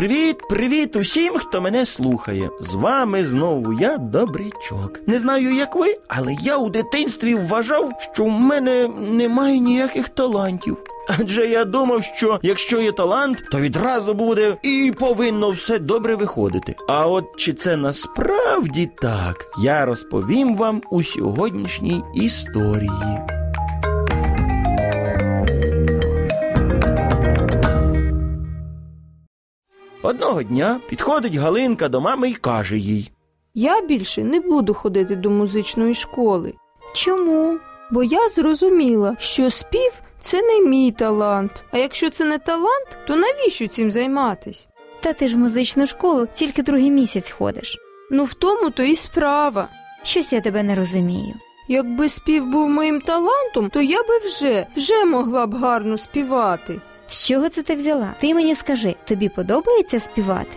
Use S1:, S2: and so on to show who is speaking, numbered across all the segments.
S1: Привіт, привіт усім, хто мене слухає. З вами знову я, Добрячок. Не знаю, як ви, але я у дитинстві вважав, що в мене немає ніяких талантів. Адже я думав, що якщо є талант, то відразу буде і повинно все добре виходити. А от чи це насправді так, я розповім вам у сьогоднішній історії. Одного дня підходить Галинка до мами і каже їй:
S2: Я більше не буду ходити до музичної школи.
S3: Чому?
S2: Бо я зрозуміла, що спів це не мій талант. А якщо це не талант, то навіщо цим займатись?
S3: Та ти ж в музичну школу тільки другий місяць ходиш.
S2: Ну в тому то і справа.
S3: Щось я тебе не розумію.
S2: Якби спів був моїм талантом, то я би вже, вже могла б гарно співати.
S3: З чого це ти взяла? Ти мені скажи, тобі подобається співати?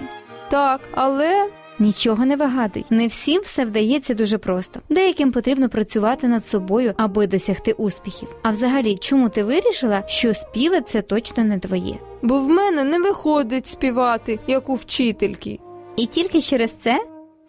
S2: Так, але
S3: Нічого не вигадуй. Не всім все вдається дуже просто. Деяким потрібно працювати над собою, аби досягти успіхів. А взагалі, чому ти вирішила, що співи це точно не твоє?
S2: бо в мене не виходить співати, як у вчительки.
S3: І тільки через це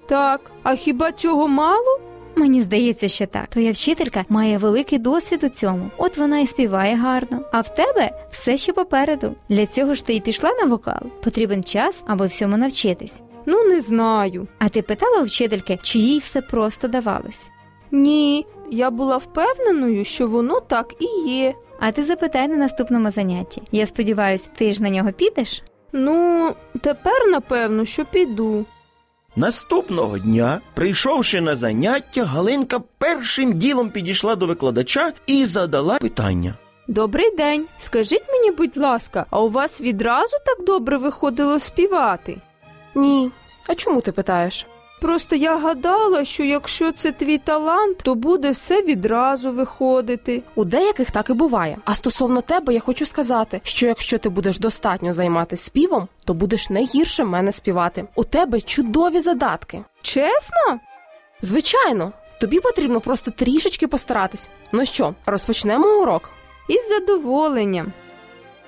S2: Так, а хіба цього мало?
S3: Мені здається, що так. Твоя вчителька має великий досвід у цьому. От вона і співає гарно. А в тебе все ще попереду. Для цього ж ти і пішла на вокал. Потрібен час, аби всьому навчитись.
S2: Ну, не знаю.
S3: А ти питала у вчительки, чи їй все просто давалось?
S2: Ні, я була впевненою, що воно так і є.
S3: А ти запитай на наступному занятті. Я сподіваюся, ти ж на нього підеш?
S2: Ну, тепер напевно, що піду.
S1: Наступного дня, прийшовши на заняття, Галинка першим ділом підійшла до викладача і задала питання.
S2: Добрий день. Скажіть мені, будь ласка, а у вас відразу так добре виходило співати?
S4: Ні. А чому ти питаєш?
S2: Просто я гадала, що якщо це твій талант, то буде все відразу виходити.
S4: У деяких так і буває. А стосовно тебе, я хочу сказати, що якщо ти будеш достатньо займатися співом, то будеш не гірше мене співати. У тебе чудові задатки.
S2: Чесно?
S4: Звичайно, тобі потрібно просто трішечки постаратись. Ну що, розпочнемо урок.
S2: Із задоволенням.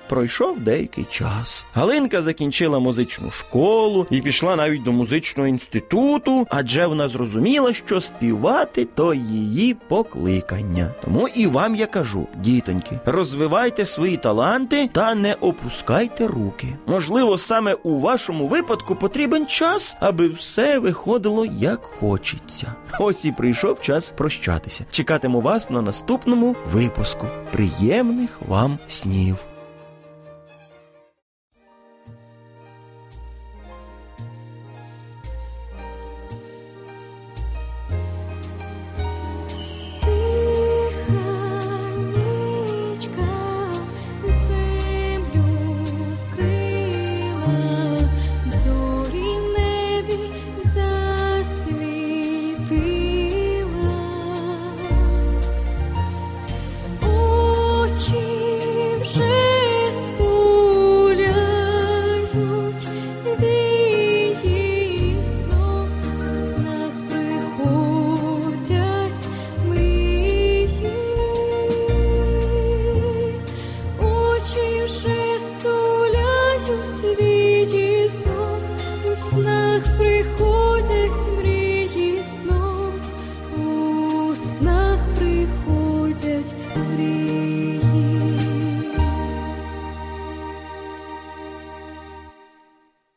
S1: Пройшов деякий час. Галинка закінчила музичну школу і пішла навіть до музичного інституту, адже вона зрозуміла, що співати то її покликання. Тому і вам я кажу, дітоньки, розвивайте свої таланти та не опускайте руки. Можливо, саме у вашому випадку потрібен час, аби все виходило як хочеться. Ось і прийшов час прощатися. Чекатиму вас на наступному випуску. Приємних вам снів!